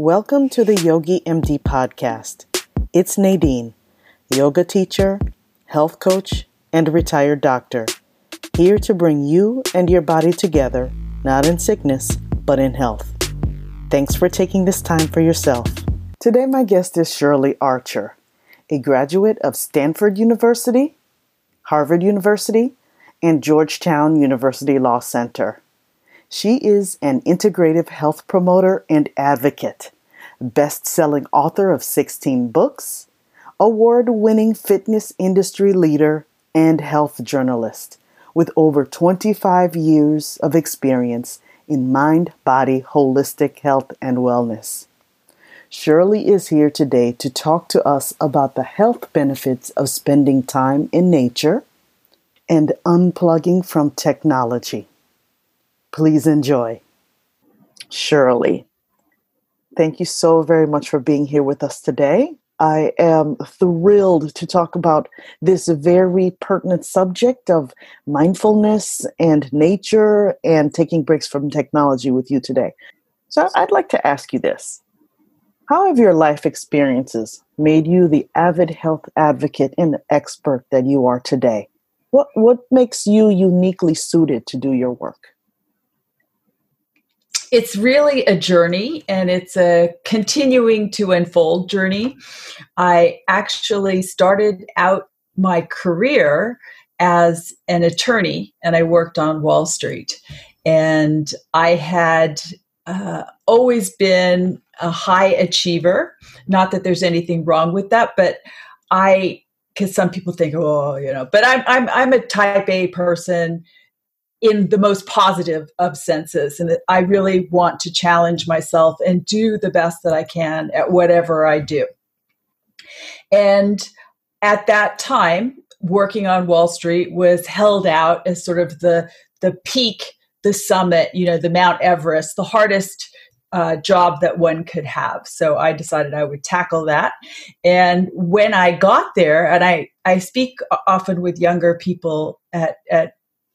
Welcome to the Yogi MD podcast. It's Nadine, yoga teacher, health coach, and retired doctor, here to bring you and your body together, not in sickness, but in health. Thanks for taking this time for yourself. Today, my guest is Shirley Archer, a graduate of Stanford University, Harvard University, and Georgetown University Law Center. She is an integrative health promoter and advocate, best selling author of 16 books, award winning fitness industry leader, and health journalist with over 25 years of experience in mind body holistic health and wellness. Shirley is here today to talk to us about the health benefits of spending time in nature and unplugging from technology. Please enjoy. Shirley, thank you so very much for being here with us today. I am thrilled to talk about this very pertinent subject of mindfulness and nature and taking breaks from technology with you today. So, I'd like to ask you this How have your life experiences made you the avid health advocate and expert that you are today? What, what makes you uniquely suited to do your work? It's really a journey and it's a continuing to unfold journey. I actually started out my career as an attorney and I worked on Wall Street. And I had uh, always been a high achiever. Not that there's anything wrong with that, but I, because some people think, oh, you know, but I'm, I'm, I'm a type A person in the most positive of senses. And I really want to challenge myself and do the best that I can at whatever I do. And at that time, working on Wall Street was held out as sort of the the peak, the summit, you know, the Mount Everest, the hardest uh, job that one could have. So I decided I would tackle that. And when I got there, and I I speak often with younger people at at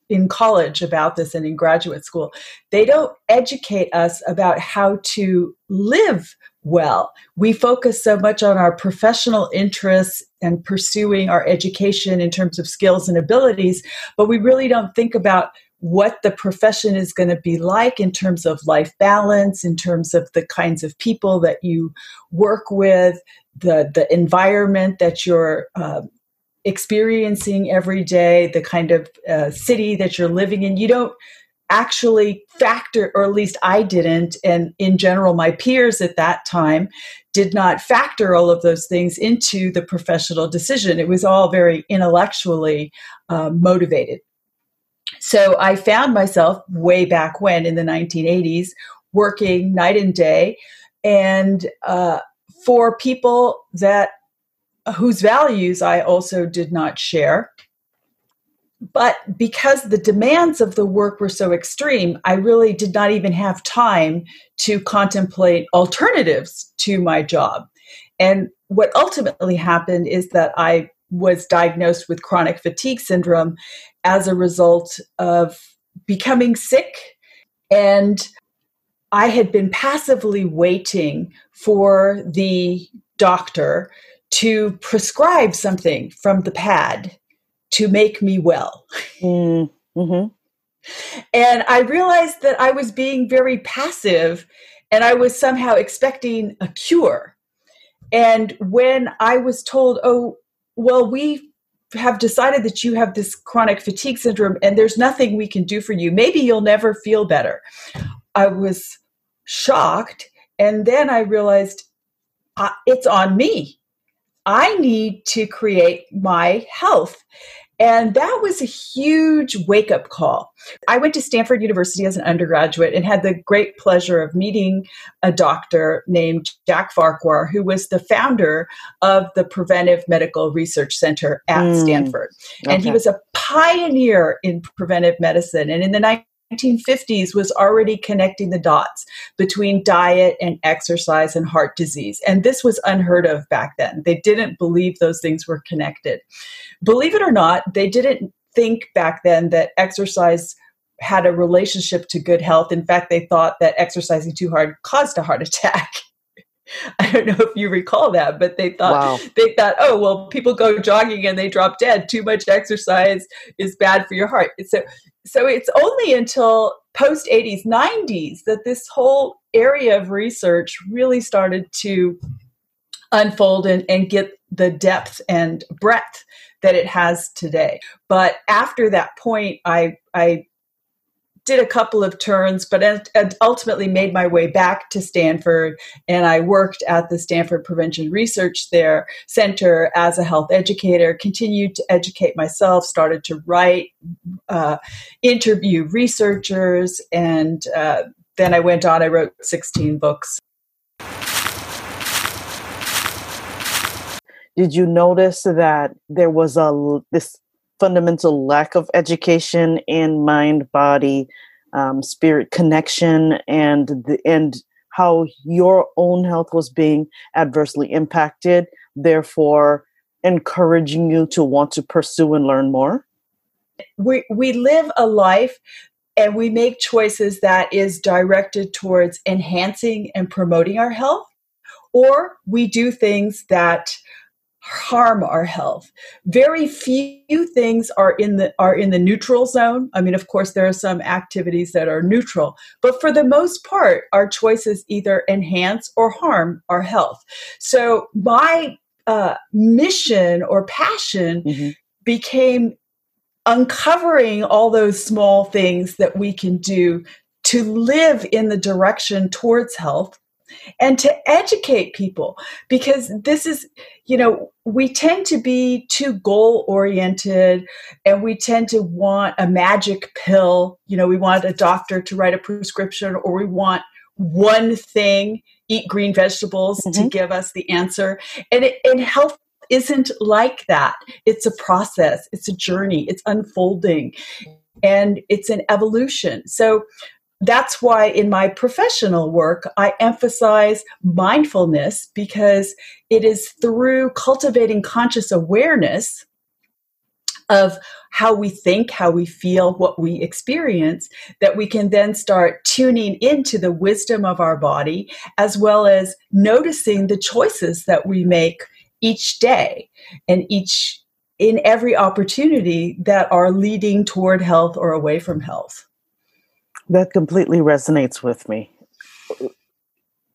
in college about this and in graduate school. They don't educate us about how to live well. We focus so much on our professional interests and pursuing our education in terms of skills and abilities, but we really don't think about what the profession is going to be like in terms of life balance, in terms of the kinds of people that you work with, the the environment that you're uh, experiencing every day, the kind of uh, city that you're living in. You don't actually factor, or at least I didn't, and in general, my peers at that time did not factor all of those things into the professional decision. It was all very intellectually uh, motivated. So I found myself way back when in the 1980s working night and day and uh, for people that whose values I also did not share. But because the demands of the work were so extreme, I really did not even have time to contemplate alternatives to my job. And what ultimately happened is that I was diagnosed with chronic fatigue syndrome as a result of becoming sick. And I had been passively waiting for the doctor to prescribe something from the pad to make me well. Mm, mm-hmm. And I realized that I was being very passive and I was somehow expecting a cure. And when I was told, oh, well, we have decided that you have this chronic fatigue syndrome and there's nothing we can do for you, maybe you'll never feel better. I was shocked. And then I realized uh, it's on me. I need to create my health. And that was a huge wake up call. I went to Stanford University as an undergraduate and had the great pleasure of meeting a doctor named Jack Farquhar, who was the founder of the Preventive Medical Research Center at mm, Stanford. And okay. he was a pioneer in preventive medicine. And in the 1950s was already connecting the dots between diet and exercise and heart disease. And this was unheard of back then. They didn't believe those things were connected. Believe it or not, they didn't think back then that exercise had a relationship to good health. In fact, they thought that exercising too hard caused a heart attack. I don't know if you recall that, but they thought wow. they thought, oh well, people go jogging and they drop dead. Too much exercise is bad for your heart. So so it's only until post 80s, 90s that this whole area of research really started to unfold and, and get the depth and breadth that it has today. But after that point, I I did a couple of turns, but ultimately made my way back to Stanford. And I worked at the Stanford Prevention Research there Center as a health educator. Continued to educate myself. Started to write, uh, interview researchers, and uh, then I went on. I wrote 16 books. Did you notice that there was a this fundamental lack of education in mind body um, spirit connection and the and how your own health was being adversely impacted therefore encouraging you to want to pursue and learn more? We we live a life and we make choices that is directed towards enhancing and promoting our health or we do things that harm our health. Very few things are in the are in the neutral zone. I mean, of course, there are some activities that are neutral, but for the most part, our choices either enhance or harm our health. So my uh, mission or passion mm-hmm. became uncovering all those small things that we can do to live in the direction towards health and to educate people because this is you know we tend to be too goal oriented and we tend to want a magic pill. You know we want a doctor to write a prescription or we want one thing eat green vegetables mm-hmm. to give us the answer. And it, and health isn't like that. It's a process. It's a journey. It's unfolding. And it's an evolution. So that's why in my professional work, I emphasize mindfulness because it is through cultivating conscious awareness of how we think, how we feel, what we experience, that we can then start tuning into the wisdom of our body, as well as noticing the choices that we make each day and each in every opportunity that are leading toward health or away from health. That completely resonates with me.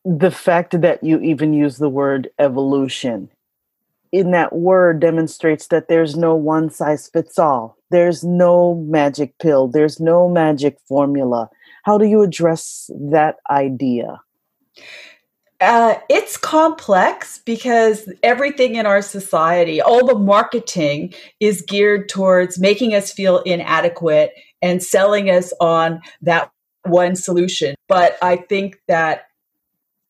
The fact that you even use the word evolution in that word demonstrates that there's no one size fits all. There's no magic pill, there's no magic formula. How do you address that idea? Uh, it's complex because everything in our society, all the marketing is geared towards making us feel inadequate and selling us on that one solution. But I think that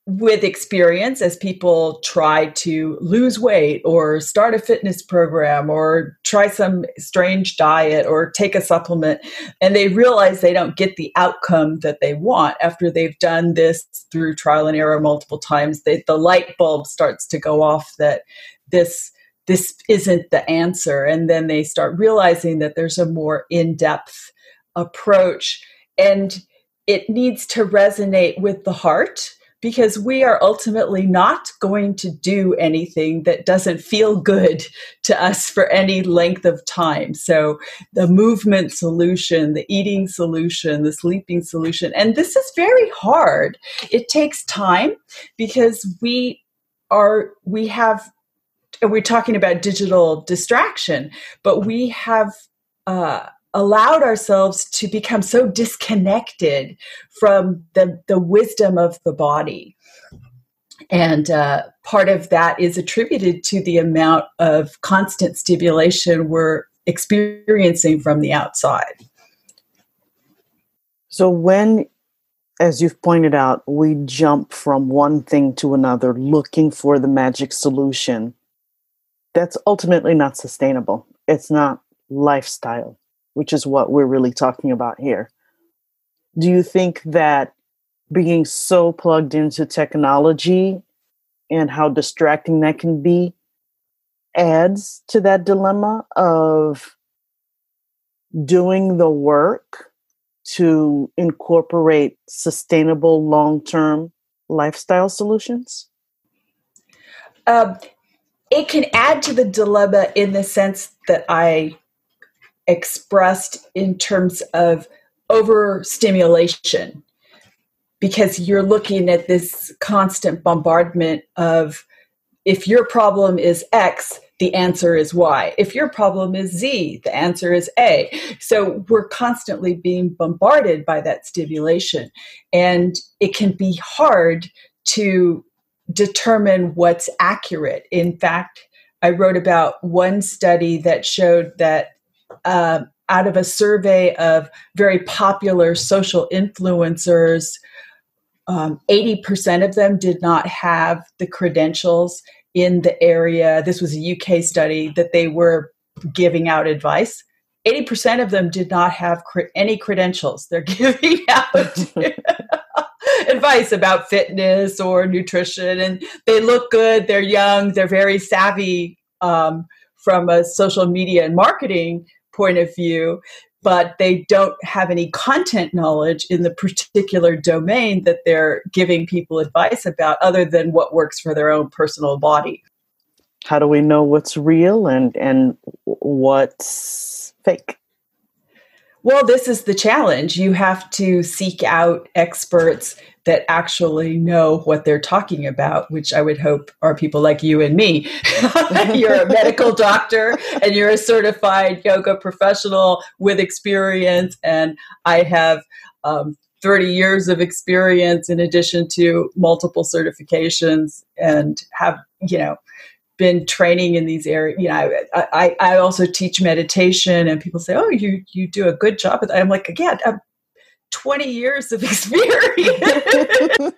with experience, as people try to lose weight or start a fitness program or try some strange diet or take a supplement, and they realize they don't get the outcome that they want after they've done this through trial and error multiple times, they, the light bulb starts to go off that this this isn't the answer and then they start realizing that there's a more in-depth approach and it needs to resonate with the heart because we are ultimately not going to do anything that doesn't feel good to us for any length of time. So, the movement solution, the eating solution, the sleeping solution, and this is very hard. It takes time because we are, we have, we're talking about digital distraction, but we have, uh, allowed ourselves to become so disconnected from the, the wisdom of the body. And uh, part of that is attributed to the amount of constant stimulation we're experiencing from the outside. So, when, as you've pointed out, we jump from one thing to another looking for the magic solution, that's ultimately not sustainable. It's not lifestyle which is what we're really talking about here. Do you think that being so plugged into technology and how distracting that can be adds to that dilemma of doing the work to incorporate sustainable long term lifestyle solutions? Um, it can add to the dilemma in the sense that I expressed in terms of overstimulation because you're looking at this constant bombardment of if your problem is X, the answer is Y. If your problem is Z, the answer is A. So we're constantly being bombarded by that stimulation. And it can be hard to determine what's accurate. In fact, I wrote about one study that showed that uh, out of a survey of very popular social influencers, um, 80% of them did not have the credentials in the area. This was a UK study that they were giving out advice. 80% of them did not have cre- any credentials. They're giving out advice about fitness or nutrition, and they look good, they're young, they're very savvy um, from a social media and marketing point of view, but they don't have any content knowledge in the particular domain that they're giving people advice about other than what works for their own personal body. How do we know what's real and and what's fake? Well, this is the challenge. You have to seek out experts that actually know what they're talking about, which I would hope are people like you and me. you're a medical doctor and you're a certified yoga professional with experience, and I have. Um, 30 years of experience in addition to multiple certifications and have you know been training in these areas. You know, I, I, I, also teach meditation, and people say, "Oh, you you do a good job." I'm like, "Yeah, I'm 20 years of experience."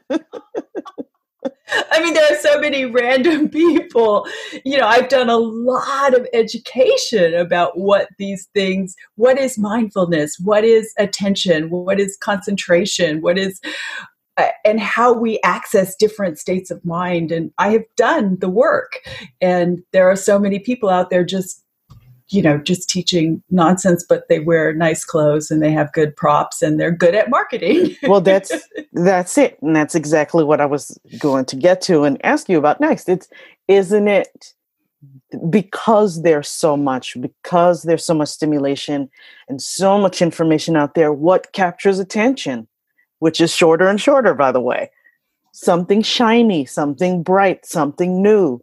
I mean, there are so many random people. You know, I've done a lot of education about what these things, what is mindfulness, what is attention, what is concentration, what is uh, and how we access different states of mind. And I have done the work. And there are so many people out there just, you know, just teaching nonsense, but they wear nice clothes and they have good props and they're good at marketing. well, that's that's it. And that's exactly what I was going to get to and ask you about next. It's isn't it because there's so much, because there's so much stimulation and so much information out there, what captures attention? which is shorter and shorter, by the way. Something shiny, something bright, something new.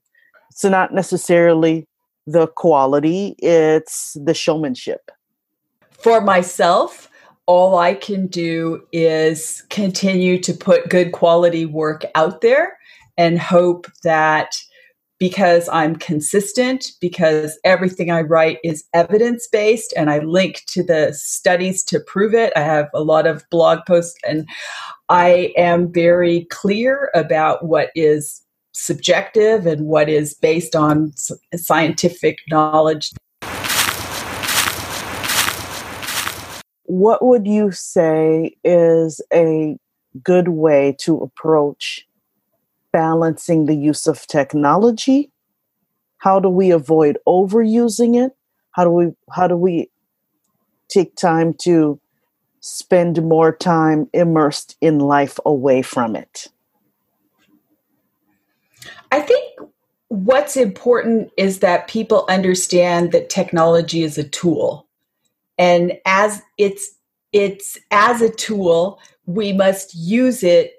It's not necessarily the quality, it's the showmanship. For myself, all I can do is continue to put good quality work out there and hope that because I'm consistent, because everything I write is evidence based, and I link to the studies to prove it. I have a lot of blog posts, and I am very clear about what is subjective and what is based on scientific knowledge. What would you say is a good way to approach balancing the use of technology? How do we avoid overusing it? How do we how do we take time to spend more time immersed in life away from it? I think what's important is that people understand that technology is a tool. And as it's it's as a tool, we must use it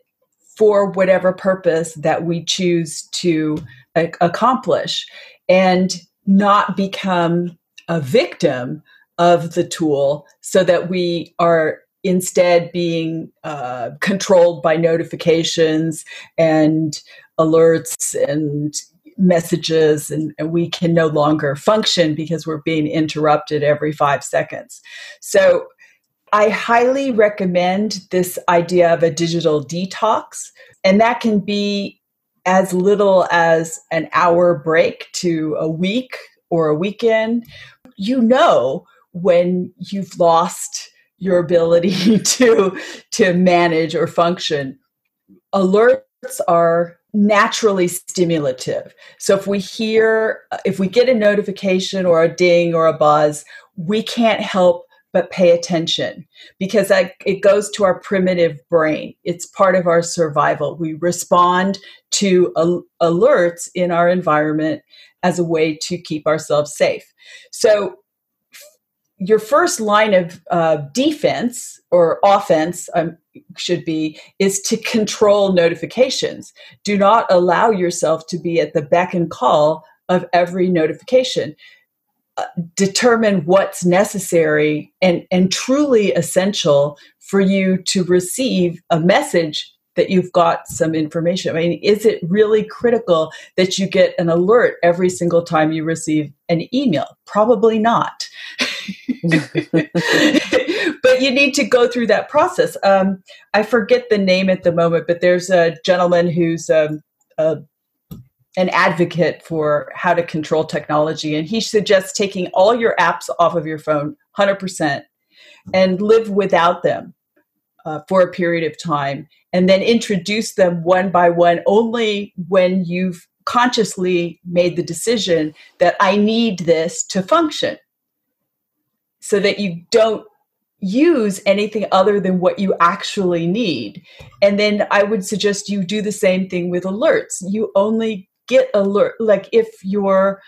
for whatever purpose that we choose to a- accomplish and not become a victim of the tool so that we are instead being uh, controlled by notifications and alerts and messages and, and, we can no longer function because we're being interrupted every five seconds so I highly recommend this idea of a digital detox, and that can be as little as an hour break to a week or a weekend. You know when you've lost your ability to to manage or function. Alerts are naturally stimulative. So if we hear if we get a notification or a ding or a buzz, we can't help but pay attention because I, it goes to our primitive brain. It's part of our survival. We respond to al- alerts in our environment as a way to keep ourselves safe. So, your first line of uh, defense or offense um, should be is to control notifications. Do not allow yourself to be at the beck and call of every notification uh, determine what's necessary and, and truly essential for you to receive a message that you've got some information. I mean, is it really critical that you get an alert every single time you receive an email? Probably not. but you need to go through that process. Um, I forget the name at the moment, but there's a gentleman who's um, a an advocate for how to control technology, and he suggests taking all your apps off of your phone 100% and live without them uh, for a period of time, and then introduce them one by one only when you've consciously made the decision that I need this to function. So that you don't use anything other than what you actually need. And then I would suggest you do the same thing with alerts. You only get alert like if you're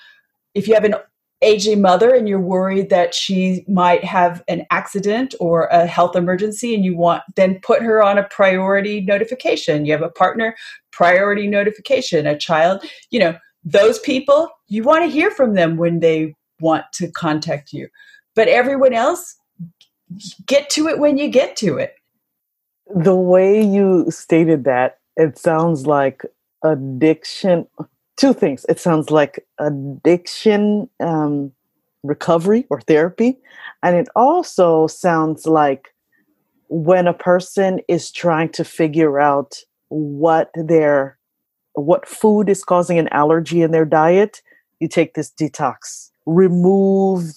if you have an aging mother and you're worried that she might have an accident or a health emergency and you want then put her on a priority notification you have a partner priority notification a child you know those people you want to hear from them when they want to contact you but everyone else get to it when you get to it the way you stated that it sounds like addiction two things. It sounds like addiction um, recovery or therapy. And it also sounds like when a person is trying to figure out what their what food is causing an allergy in their diet, you take this detox remove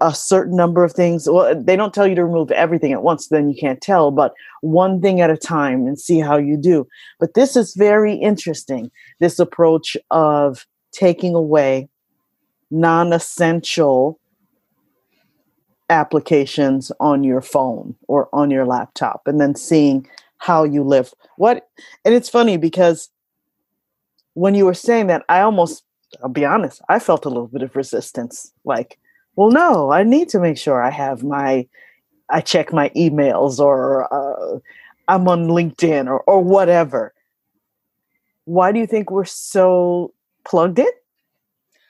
a certain number of things. Well, they don't tell you to remove everything at once, then you can't tell, but one thing at a time and see how you do. But this is very interesting this approach of taking away non essential applications on your phone or on your laptop and then seeing how you live. What, and it's funny because when you were saying that, I almost I'll be honest, I felt a little bit of resistance. Like, well, no, I need to make sure I have my, I check my emails or uh, I'm on LinkedIn or, or whatever. Why do you think we're so plugged in?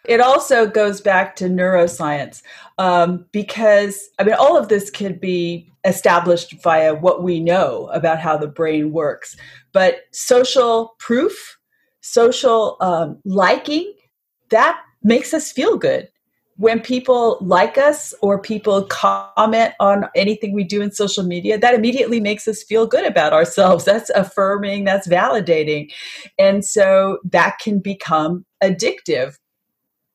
It also goes back to neuroscience um, because, I mean, all of this could be established via what we know about how the brain works. But social proof, social um, liking, that makes us feel good when people like us or people comment on anything we do in social media, that immediately makes us feel good about ourselves. That's affirming, that's validating. And so that can become addictive.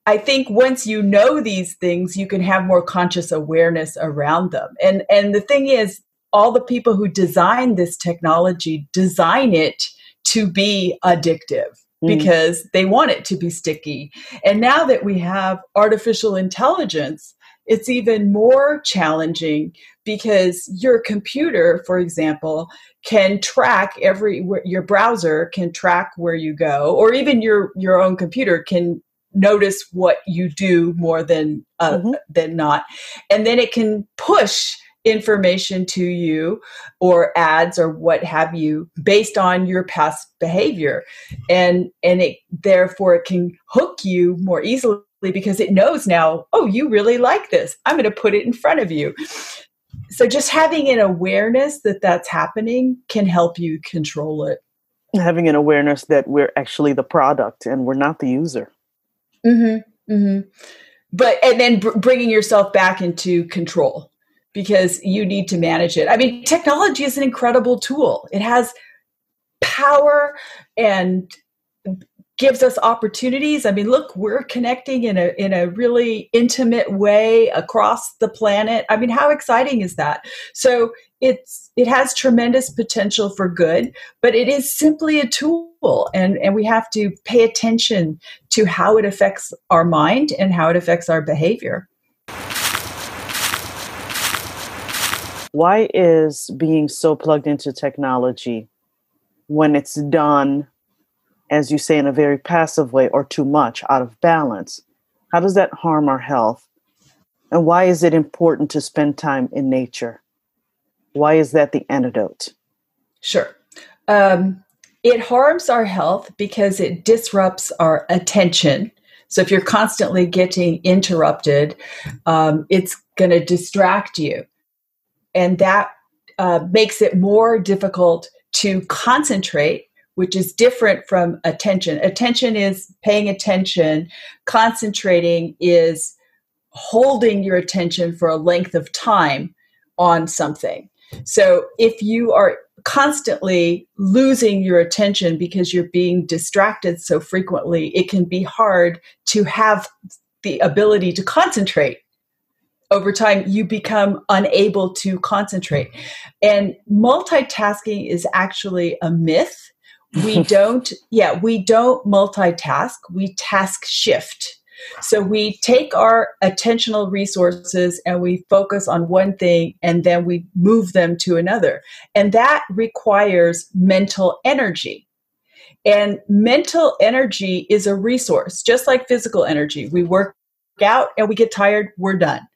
I think once you know these things, you can have more conscious awareness around them. And and the thing is, all the people who design this technology design it to be addictive Mm. because they want it to be sticky. And now that we have artificial intelligence, it's even more challenging because your computer, for example, can track every your browser can track where you go, or even your your own computer can notice what you do more than uh, mm-hmm. than not, and then it can push information to you or ads or what have you based on your past behavior. And and it therefore it can hook you more easily because it knows now oh you really like this. I'm going to put it in front of you. So just having an awareness that that's happening can help you control it. Having an awareness that we're actually the product and we're not the user. Mm-hmm, mm-hmm. but and then br- bringing yourself back into control because you need to manage it. I mean, technology is an incredible tool. It has power and gives us opportunities. I mean, look, we're connecting in a in a really intimate way across the planet. I mean, how exciting is that? So it's it has tremendous potential for good, but it is simply a tool and, and we have to pay attention to how it affects our mind and how it affects our behavior. Why is being so plugged into technology when it's done as you say in a very passive way or too much out of balance? How does that harm our health? And why is it important to spend time in nature? Why is that the antidote? Sure. Um, it harms our health because it disrupts our attention. So if you're constantly getting interrupted um, it's going to distract you and that uh, makes it more difficult to concentrate which is different from attention. Attention is paying attention. Concentrating is holding your attention for a length of time on something. So if you are constantly losing your attention because you're being distracted so frequently it can be hard to have the ability to concentrate over time you become unable to concentrate. And multitasking is actually a myth. We don't yeah we don't multitask. We task shift. So we take our attentional resources and we focus on one thing and then we move them to another. And that requires mental energy. And mental energy is a resource just like physical energy. We work out and we get tired we're done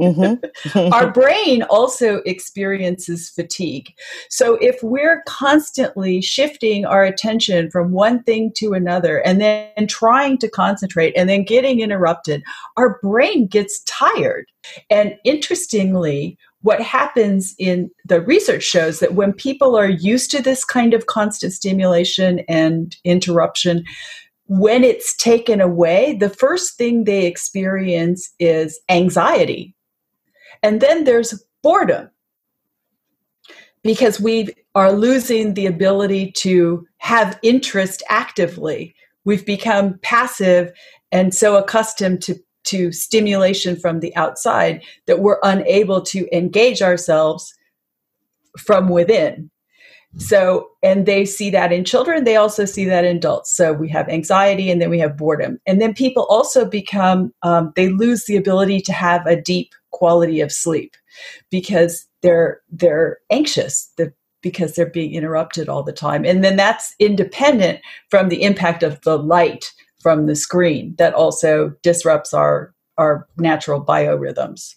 Mm-hmm. Our brain also experiences fatigue. So if we're constantly shifting our attention from one thing to another and then trying to concentrate and then getting interrupted, our brain gets tired. And interestingly, what happens in the research shows that when people are used to this kind of constant stimulation and interruption, when it's taken away, the first thing they experience is anxiety and then there's boredom because we are losing the ability to have interest actively. We've become passive and so accustomed to, to stimulation from the outside that we're unable to engage ourselves from within. So, and they see that in children, they also see that in adults. So, we have anxiety and then we have boredom. And then people also become, um, they lose the ability to have a deep quality of sleep because they're they're anxious because they're being interrupted all the time. And then that's independent from the impact of the light from the screen that also disrupts our our natural biorhythms.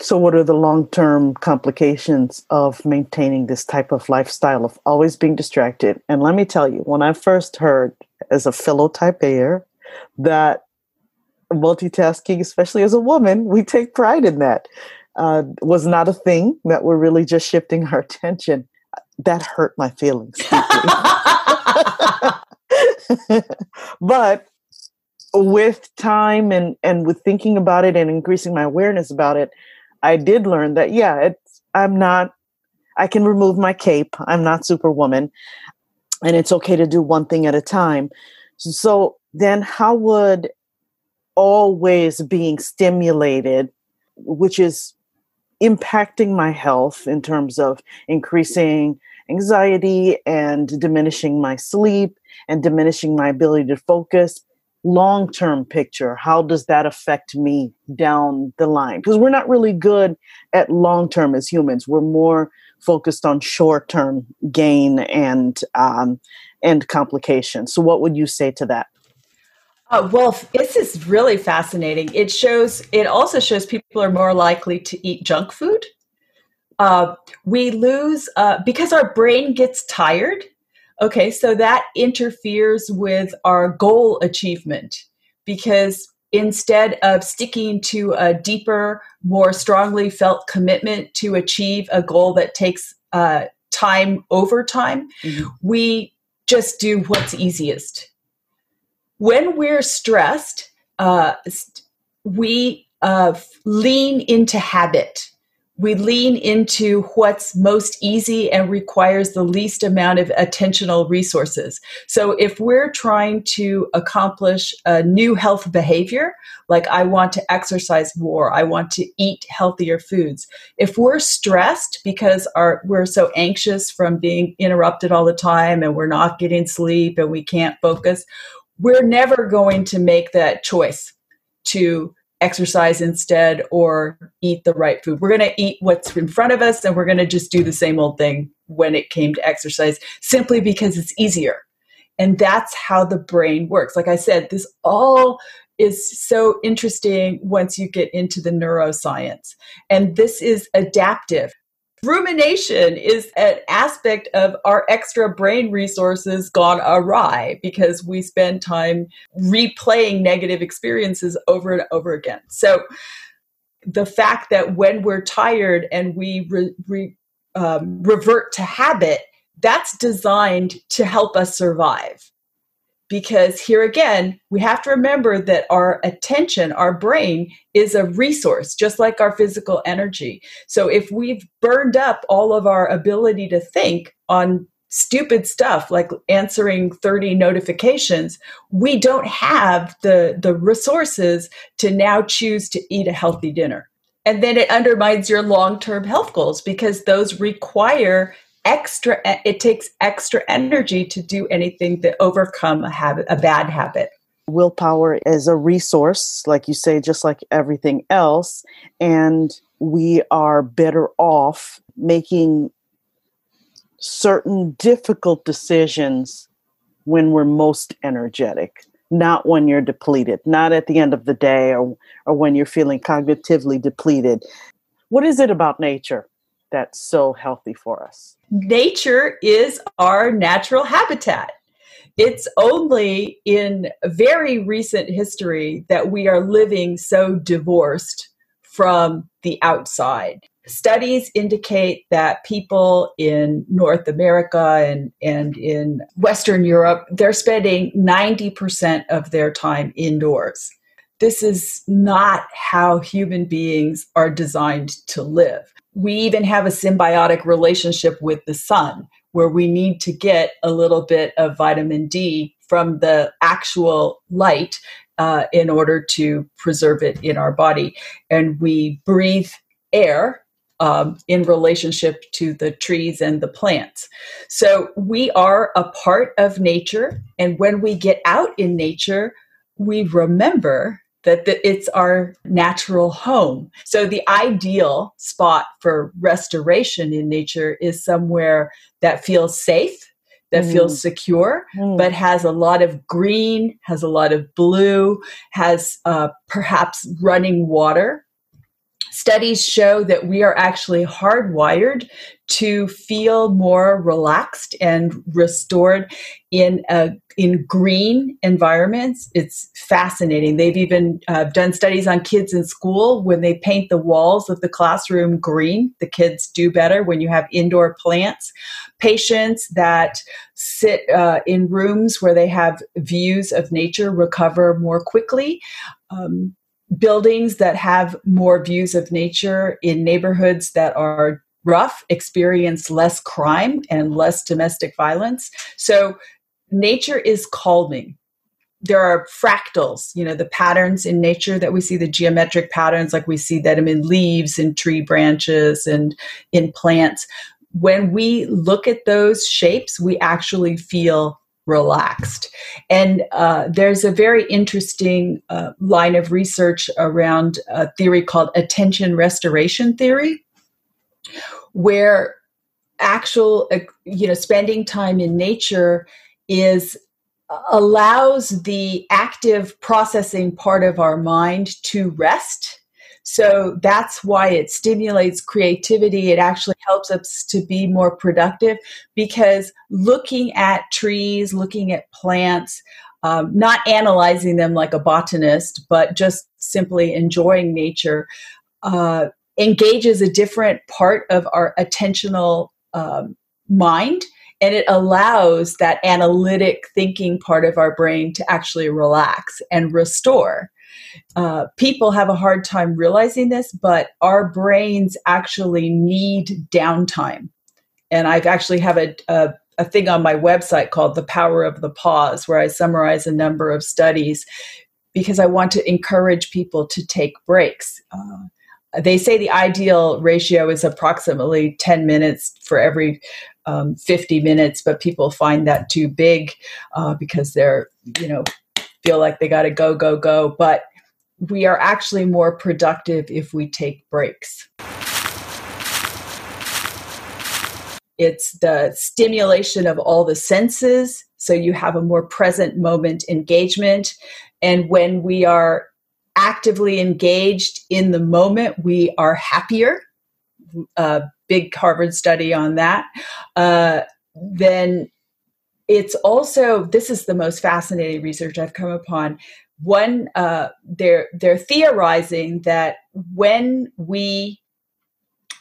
So what are the long-term complications of maintaining this type of lifestyle of always being distracted? And let me tell you when i first heard as a fellow type A that multitasking, especially as a woman, we take pride in that. Uh, was not a thing that we're really just shifting our attention. That hurt my feelings. but with time and and with thinking about it and increasing my awareness about it, I did learn that yeah, it's I'm not. I can remove my cape. I'm not Superwoman, and it's okay to do one thing at a time. So then, how would always being stimulated, which is impacting my health in terms of increasing anxiety and diminishing my sleep and diminishing my ability to focus. Long term picture how does that affect me down the line? Because we're not really good at long term as humans. We're more focused on short term gain and um, and complications. So what would you say to that uh, well, this is really fascinating. It shows. It also shows people are more likely to eat junk food. Uh, we lose uh, because our brain gets tired. Okay, so that interferes with our goal achievement because instead of sticking to a deeper, more strongly felt commitment to achieve a goal that takes uh, time over time, mm-hmm. we just do what's easiest when we're stressed, uh, we uh, lean into habit. We lean into what's most easy and requires the least amount of attentional resources. So, if we're trying to accomplish a new health behavior, like I want to exercise more, I want to eat healthier foods, if we're stressed because our, we're so anxious from being interrupted all the time and we're not getting sleep and we can't focus, we're never going to make that choice to exercise instead or eat the right food. We're going to eat what's in front of us and we're going to just do the same old thing when it came to exercise simply because it's easier. And that's how the brain works. Like I said, this all is so interesting once you get into the neuroscience. And this is adaptive. Rumination is an aspect of our extra brain resources gone awry because we spend time replaying negative experiences over and over again. So, the fact that when we're tired and we re, re, um, revert to habit, that's designed to help us survive because here again, we have to remember that our attention, our brain, is a resource, just like our physical energy. So if we've burned up all of our ability to think on stupid stuff like answering 30 notifications we don't have the the resources to now choose to eat a healthy dinner and then it undermines your long-term health goals because those require extra it takes extra energy to do anything to overcome a habit a bad habit. Willpower is a resource like you say just like everything else and we are better off making certain difficult decisions when we're most energetic not when you're depleted not at the end of the day or, or when you're feeling cognitively depleted. What is it about nature that's so healthy for us nature is our natural habitat. It's only in very recent history that we are living so divorced from the outside. Studies indicate that people in North America and, and in Western Europe, they're spending 90% of their time indoors. This is not how human beings are designed to live we even have a symbiotic relationship with the sun where we need to get a little bit of vitamin D from the actual light uh, in order to preserve it in our body. And we breathe air um, in relationship to the trees and the plants. So we are a part of nature. And when we get out in nature, we remember that the, it's our natural home. So the ideal spot for restoration in nature is somewhere that feels safe, that mm. feels secure, mm. but has a lot of green, has a lot of blue, has uh, perhaps running water. Studies show that we are actually hardwired to feel more relaxed and restored in a in green environments. It's fascinating. They've even uh, done studies on kids in school when they paint the walls of the classroom green. The kids do better when you have indoor plants. Patients that sit uh, in rooms where they have views of nature recover more quickly. Um, buildings that have more views of nature in neighborhoods that are rough experience less crime and less domestic violence. So nature is calming. There are fractals, you know, the patterns in nature that we see, the geometric patterns, like we see them in leaves and tree branches and in plants. When we look at those shapes, we actually feel relaxed. And uh, there's a very interesting uh, line of research around a theory called attention restoration theory, where actual, uh, you know, spending time in nature is uh, allows the active processing part of our mind to rest. So that's why it stimulates creativity. It actually helps us to be more productive because looking at trees, looking at plants, um, not analyzing them like a botanist, but just simply enjoying nature, uh, engages a different part of our attentional um, mind and it allows that analytic thinking part of our brain to actually relax and restore. Uh, people have a hard time realizing this, but our brains actually need downtime. And I've actually have a, a, a thing on my website called The Power of the Pause, where I summarize a number of studies because I want to encourage people to take breaks. Uh, they say the ideal ratio is approximately 10 minutes for every um, 50 minutes, but people find that too big uh, because they're, you know, feel like they got to go, go, go. But we are actually more productive if we take breaks. It's the stimulation of all the senses, so you have a more present moment engagement. And when we are actively engaged in the moment, we are happier. A big Harvard study on that. Uh, then it's also this is the most fascinating research I've come upon. One, uh, they're they're theorizing that when we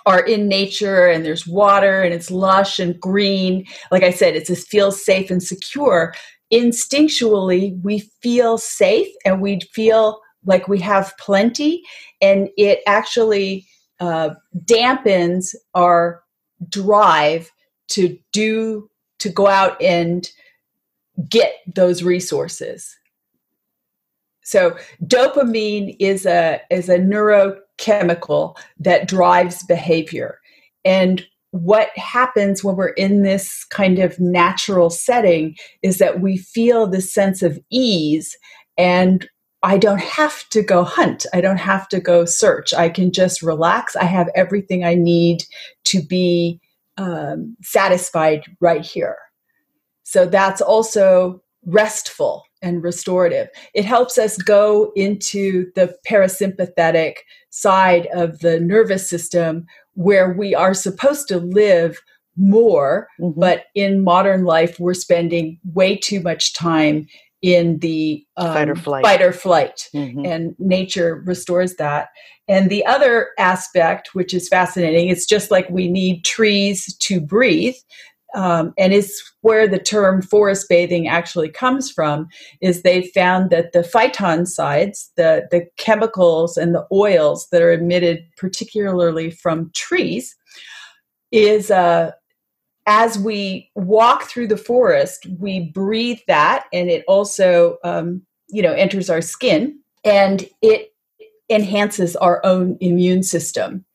are in nature and there's water and it's lush and green, like I said, it just feels safe and secure. Instinctually, we feel safe and we feel like we have plenty, and it actually uh, dampens our drive to do to go out and get those resources. So dopamine is a is a neurochemical that drives behavior. And what happens when we're in this kind of natural setting is that we feel this sense of ease and I don't have to go hunt. I don't have to go search. I can just relax. I have everything I need to be um, satisfied right here. So that's also restful and restorative. It helps us go into the parasympathetic side of the nervous system where we are supposed to live more, mm-hmm. but in modern life, we're spending way too much time in the um, fight or flight. Fight or flight. Mm-hmm. And nature restores that. And the other aspect, which is fascinating, it's just like we need trees to breathe. Um, and is where the term forest bathing actually comes from is they found that the phytoncides the, the chemicals and the oils that are emitted particularly from trees is uh, as we walk through the forest we breathe that and it also um, you know enters our skin and it enhances our own immune system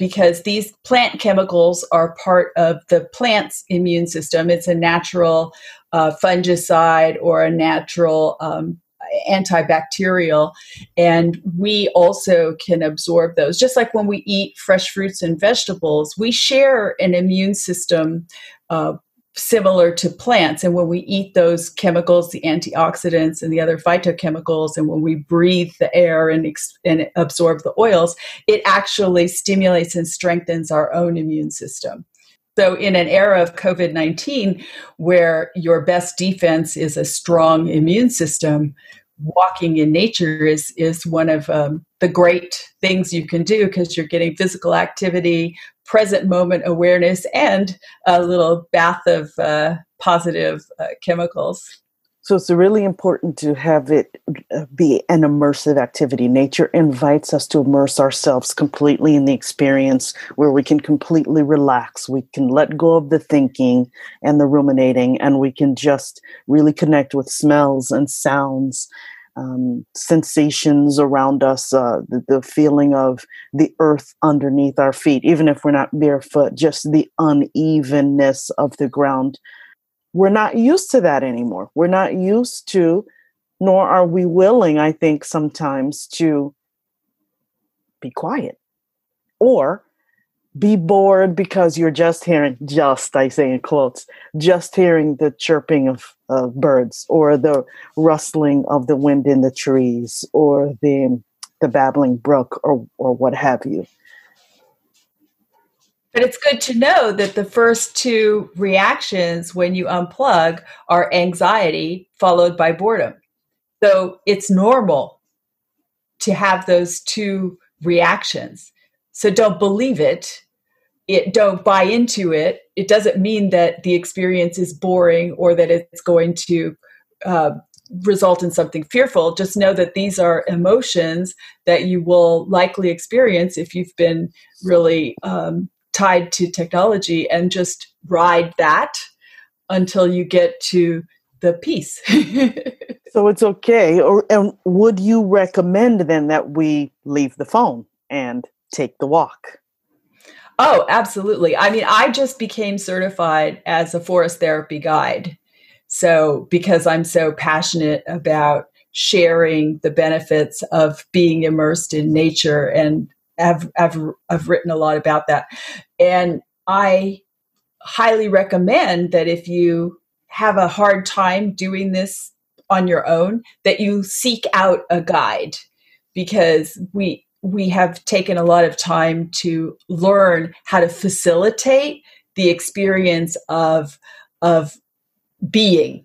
because these plant chemicals are part of the plant's immune system. It's a natural uh, fungicide or a natural um, antibacterial, and we also can absorb those. Just like when we eat fresh fruits and vegetables, we share an immune system uh, similar to plants. And when we eat those chemicals, the antioxidants and the other phytochemicals, and when we breathe the air and, ex- and absorb the oils, it actually stimulates and strengthens our own immune system. So, in an era of COVID 19, where your best defense is a strong immune system, walking in nature is is one of um, the great things you can do because you're getting physical activity, present moment awareness, and a little bath of uh, positive uh, chemicals. So it's really important to have it uh, be an immersive activity. Nature invites us to immerse ourselves completely in the experience where we can completely relax. We can let go of the thinking and the ruminating, and we can just really connect with smells and sounds um, sensations around us, uh, the, the, feeling of the earth underneath our feet, even if we're not barefoot, just the unevenness of the ground. We're not used to that anymore. We're not used to, nor are we willing, I think, sometimes to be quiet or be bored because you're just hearing just i say in quotes just hearing the chirping of, of birds or the rustling of the wind in the trees or the the babbling brook or or what have you but it's good to know that the first two reactions when you unplug are anxiety followed by boredom so it's normal to have those two reactions so don't believe it. It don't buy into it. It doesn't mean that the experience is boring or that it's going to uh, result in something fearful. Just know that these are emotions that you will likely experience if you've been really um, tied to technology and just ride that until you get to the peace. so it's okay. Or and would you recommend then that we leave the phone and take the walk. Oh, absolutely. I mean, I just became certified as a forest therapy guide. So, because I'm so passionate about sharing the benefits of being immersed in nature and I've, I've, I've written a lot about that. And I highly recommend that if you have a hard time doing this on your own, that you seek out a guide because we we have taken a lot of time to learn how to facilitate the experience of of being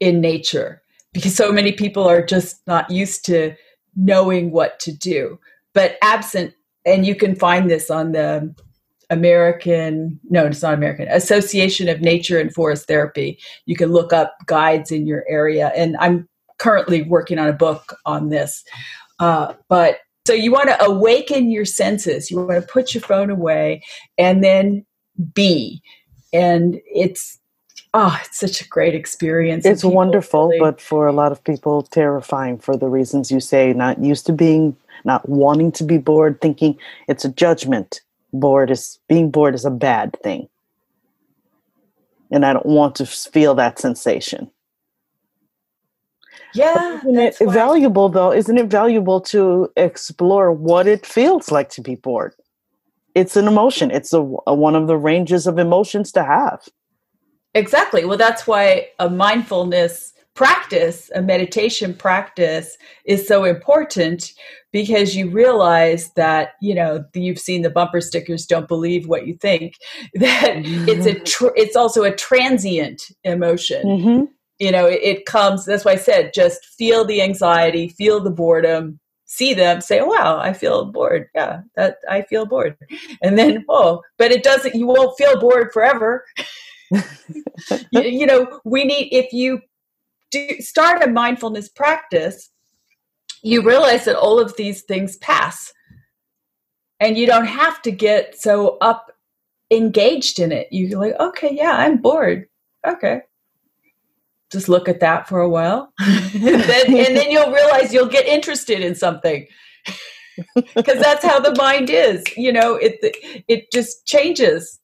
in nature because so many people are just not used to knowing what to do but absent and you can find this on the American, no, it's not American, Association of Nature and Forest Therapy. You can look up guides in your area. And I'm currently working on a book on this. Uh, but so you want to awaken your senses. You want to put your phone away and then be. And it's, oh, it's such a great experience. It's wonderful, really, but for a lot of people, terrifying for the reasons you say, not used to being, not wanting to be bored, thinking it's a judgment bored is being bored is a bad thing. And I don't want to feel that sensation. Yeah. Isn't it valuable though? Isn't it valuable to explore what it feels like to be bored? It's an emotion. It's a, a one of the ranges of emotions to have. Exactly. Well, that's why a mindfulness practice, a meditation practice, is so important because you realize that you know you've seen the bumper stickers don't believe what you think that mm-hmm. it's a tr- it's also a transient emotion mm-hmm. you know it, it, comes that's why i said just feel the anxiety feel the boredom see them say oh, wow i feel bored yeah that i feel bored and then oh but it doesn't you won't feel bored forever you, you know we need if you do start a mindfulness practice you realize that all of these things pass. And you don't have to get so up engaged in it. You're like okay yeah i'm bored. Okay. Just look at that for a while. And, then, and then you'll realize you'll get interested in something. Because that's how the mind is you know it it just changes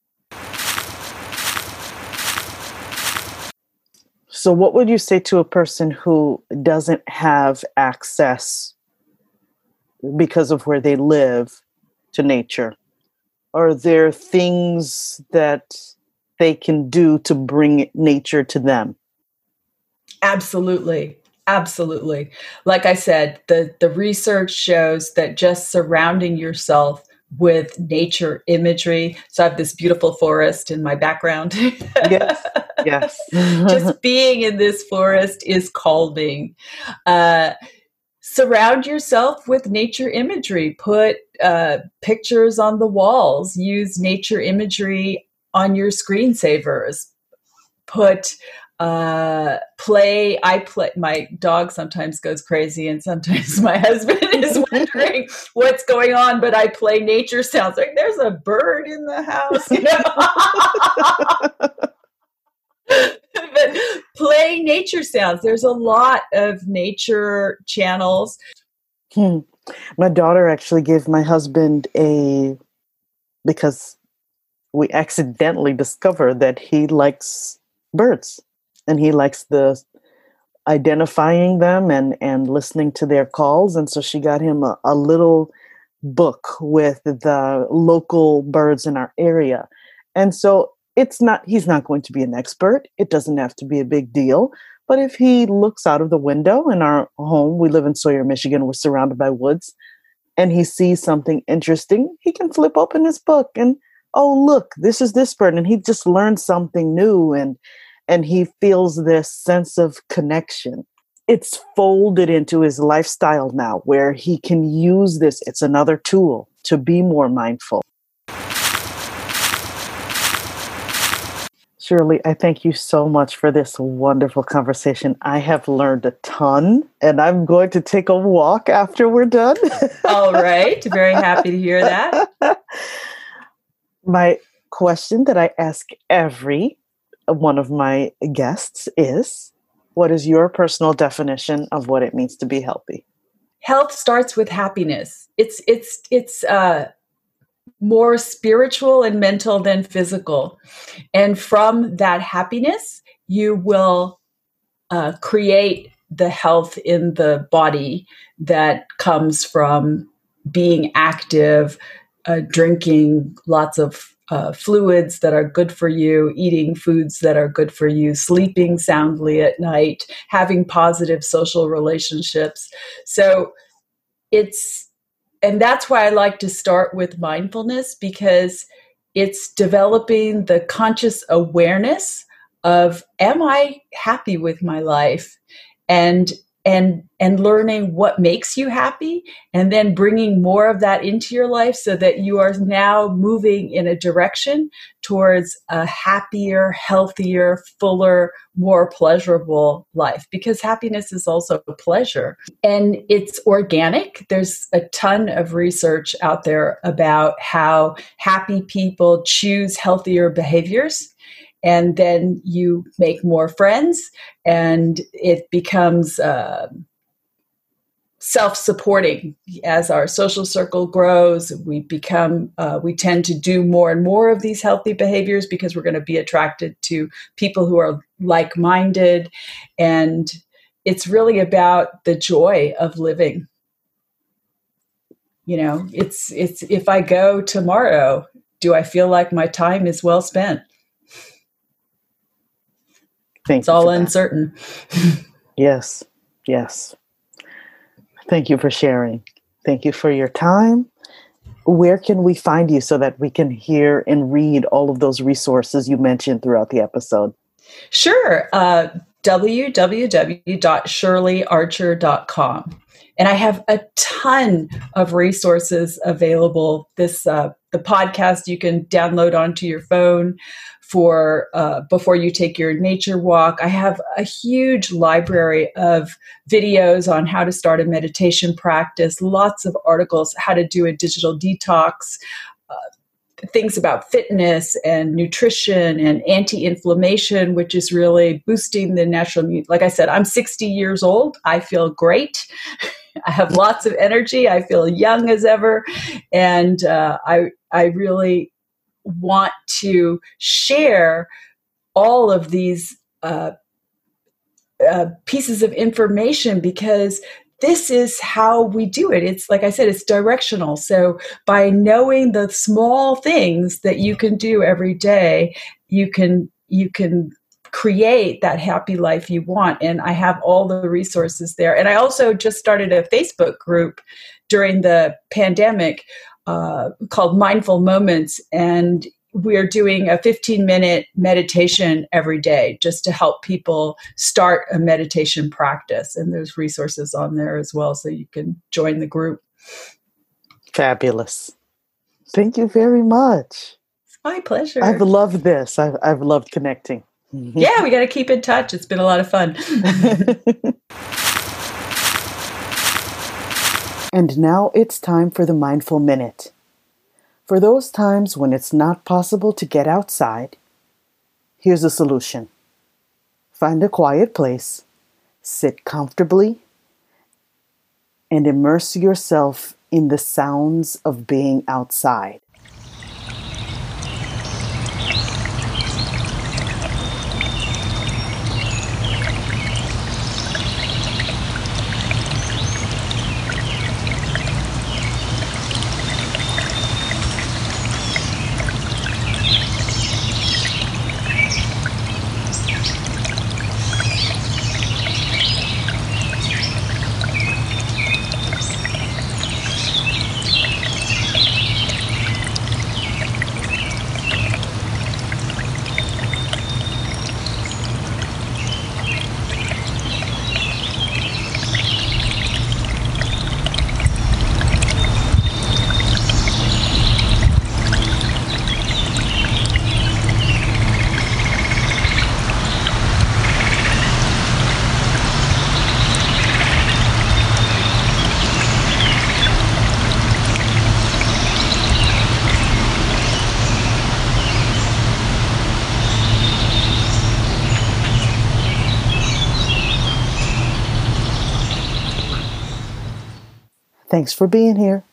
So, what would you say to a person who doesn't have access because of where they live to nature? Are there things that they can do to bring nature to them? Absolutely. Absolutely. Like I said, the, the research shows that just surrounding yourself with nature imagery. So I have this beautiful forest in my background. yes. Yes. Just being in this forest is calming. Uh, surround yourself with nature imagery. Put uh, pictures on the walls. Use nature imagery on your screensavers. Put uh, play. I play. My dog sometimes goes crazy, and sometimes my husband is wondering what's going on. But I play nature sounds. Like there's a bird in the house. You know? but play nature sounds. There's a lot of nature channels. Hmm. My daughter actually gave my husband a because we accidentally discovered that he likes birds and he likes the identifying them and and listening to their calls and so she got him a, a little book with the local birds in our area and so it's not he's not going to be an expert it doesn't have to be a big deal but if he looks out of the window in our home we live in sawyer michigan we're surrounded by woods and he sees something interesting he can flip open his book and oh look this is this bird and he just learned something new and and he feels this sense of connection. It's folded into his lifestyle now where he can use this. It's another tool to be more mindful. Shirley, I thank you so much for this wonderful conversation. I have learned a ton, and I'm going to take a walk after we're done. All right. Very happy to hear that. My question that I ask every one of my guests is what is your personal definition of what it means to be healthy? Health starts with happiness. It's it's it's uh more spiritual and mental than physical. And from that happiness, you will uh, create the health in the body that comes from being active, uh, drinking lots of uh, fluids that are good for you, eating foods that are good for you, sleeping soundly at night, having positive social relationships. So it's, and that's why I like to start with mindfulness because it's developing the conscious awareness of, am I happy with my life? And and and learning what makes you happy and then bringing more of that into your life so that you are now moving in a direction towards a happier healthier fuller more pleasurable life because happiness is also a pleasure. And it's organic. There's a ton of research out there about how happy people choose healthier behaviors and then you make more friends and it becomes uh, self-supporting. As our social circle grows we become uh, we tend to do more and more of these healthy behaviors because we're going to be attracted to people who are like-minded and it's really about the joy of living. You know it's it's if i go tomorrow do i feel like my time is well spent Thank it's all uncertain. yes, yes. Thank you for sharing. Thank you for your time. Where can we find you so that we can hear and read all of those resources you mentioned throughout the episode? Sure. Uh, www.shirleyarcher.com. And I have a ton of resources available. This uh, the podcast you can download onto your phone for uh, before you take your nature walk. I have a huge library of videos on how to start a meditation practice, lots of articles, how to do a digital detox. Uh, things about fitness and nutrition and anti-inflammation which is really boosting the natural like i said i'm 60 years old i feel great i have lots of energy i feel young as ever and uh, i i really want to share all of these uh, uh, pieces of information because this is how we do it. It's like I said, it's directional. So by knowing the small things that you can do every day, you can you can create that happy life you want. And I have all the resources there. And I also just started a Facebook group during the pandemic uh, called Mindful Moments, and we're doing a 15 minute meditation every day just to help people start a meditation practice. And there's resources on there as well, so you can join the group. Fabulous. Thank you very much. It's my pleasure. I've loved this. I've, I've loved connecting. yeah, we got to keep in touch. It's been a lot of fun. And now it's time for the Mindful Minute. For those times when it's not possible to get outside, here's a solution. Find a quiet place, sit comfortably, and immerse yourself in the sounds of being outside. Thanks for being here.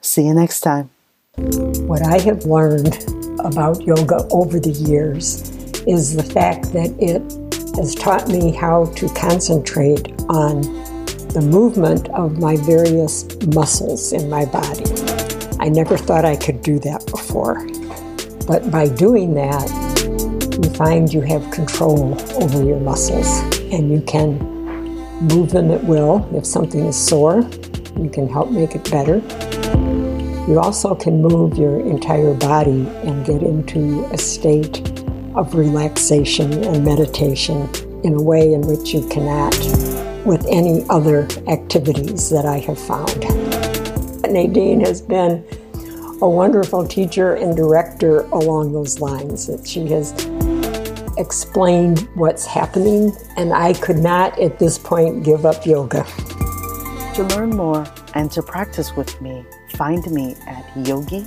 See you next time. What I have learned about yoga over the years is the fact that it has taught me how to concentrate on the movement of my various muscles in my body. I never thought I could do that before. But by doing that, you find you have control over your muscles and you can move them at will. If something is sore, you can help make it better. You also can move your entire body and get into a state of relaxation and meditation in a way in which you cannot with any other activities that I have found. Nadine has been a wonderful teacher and director along those lines, that she has explained what's happening, and I could not at this point give up yoga. To learn more and to practice with me, find me at yogimd.net.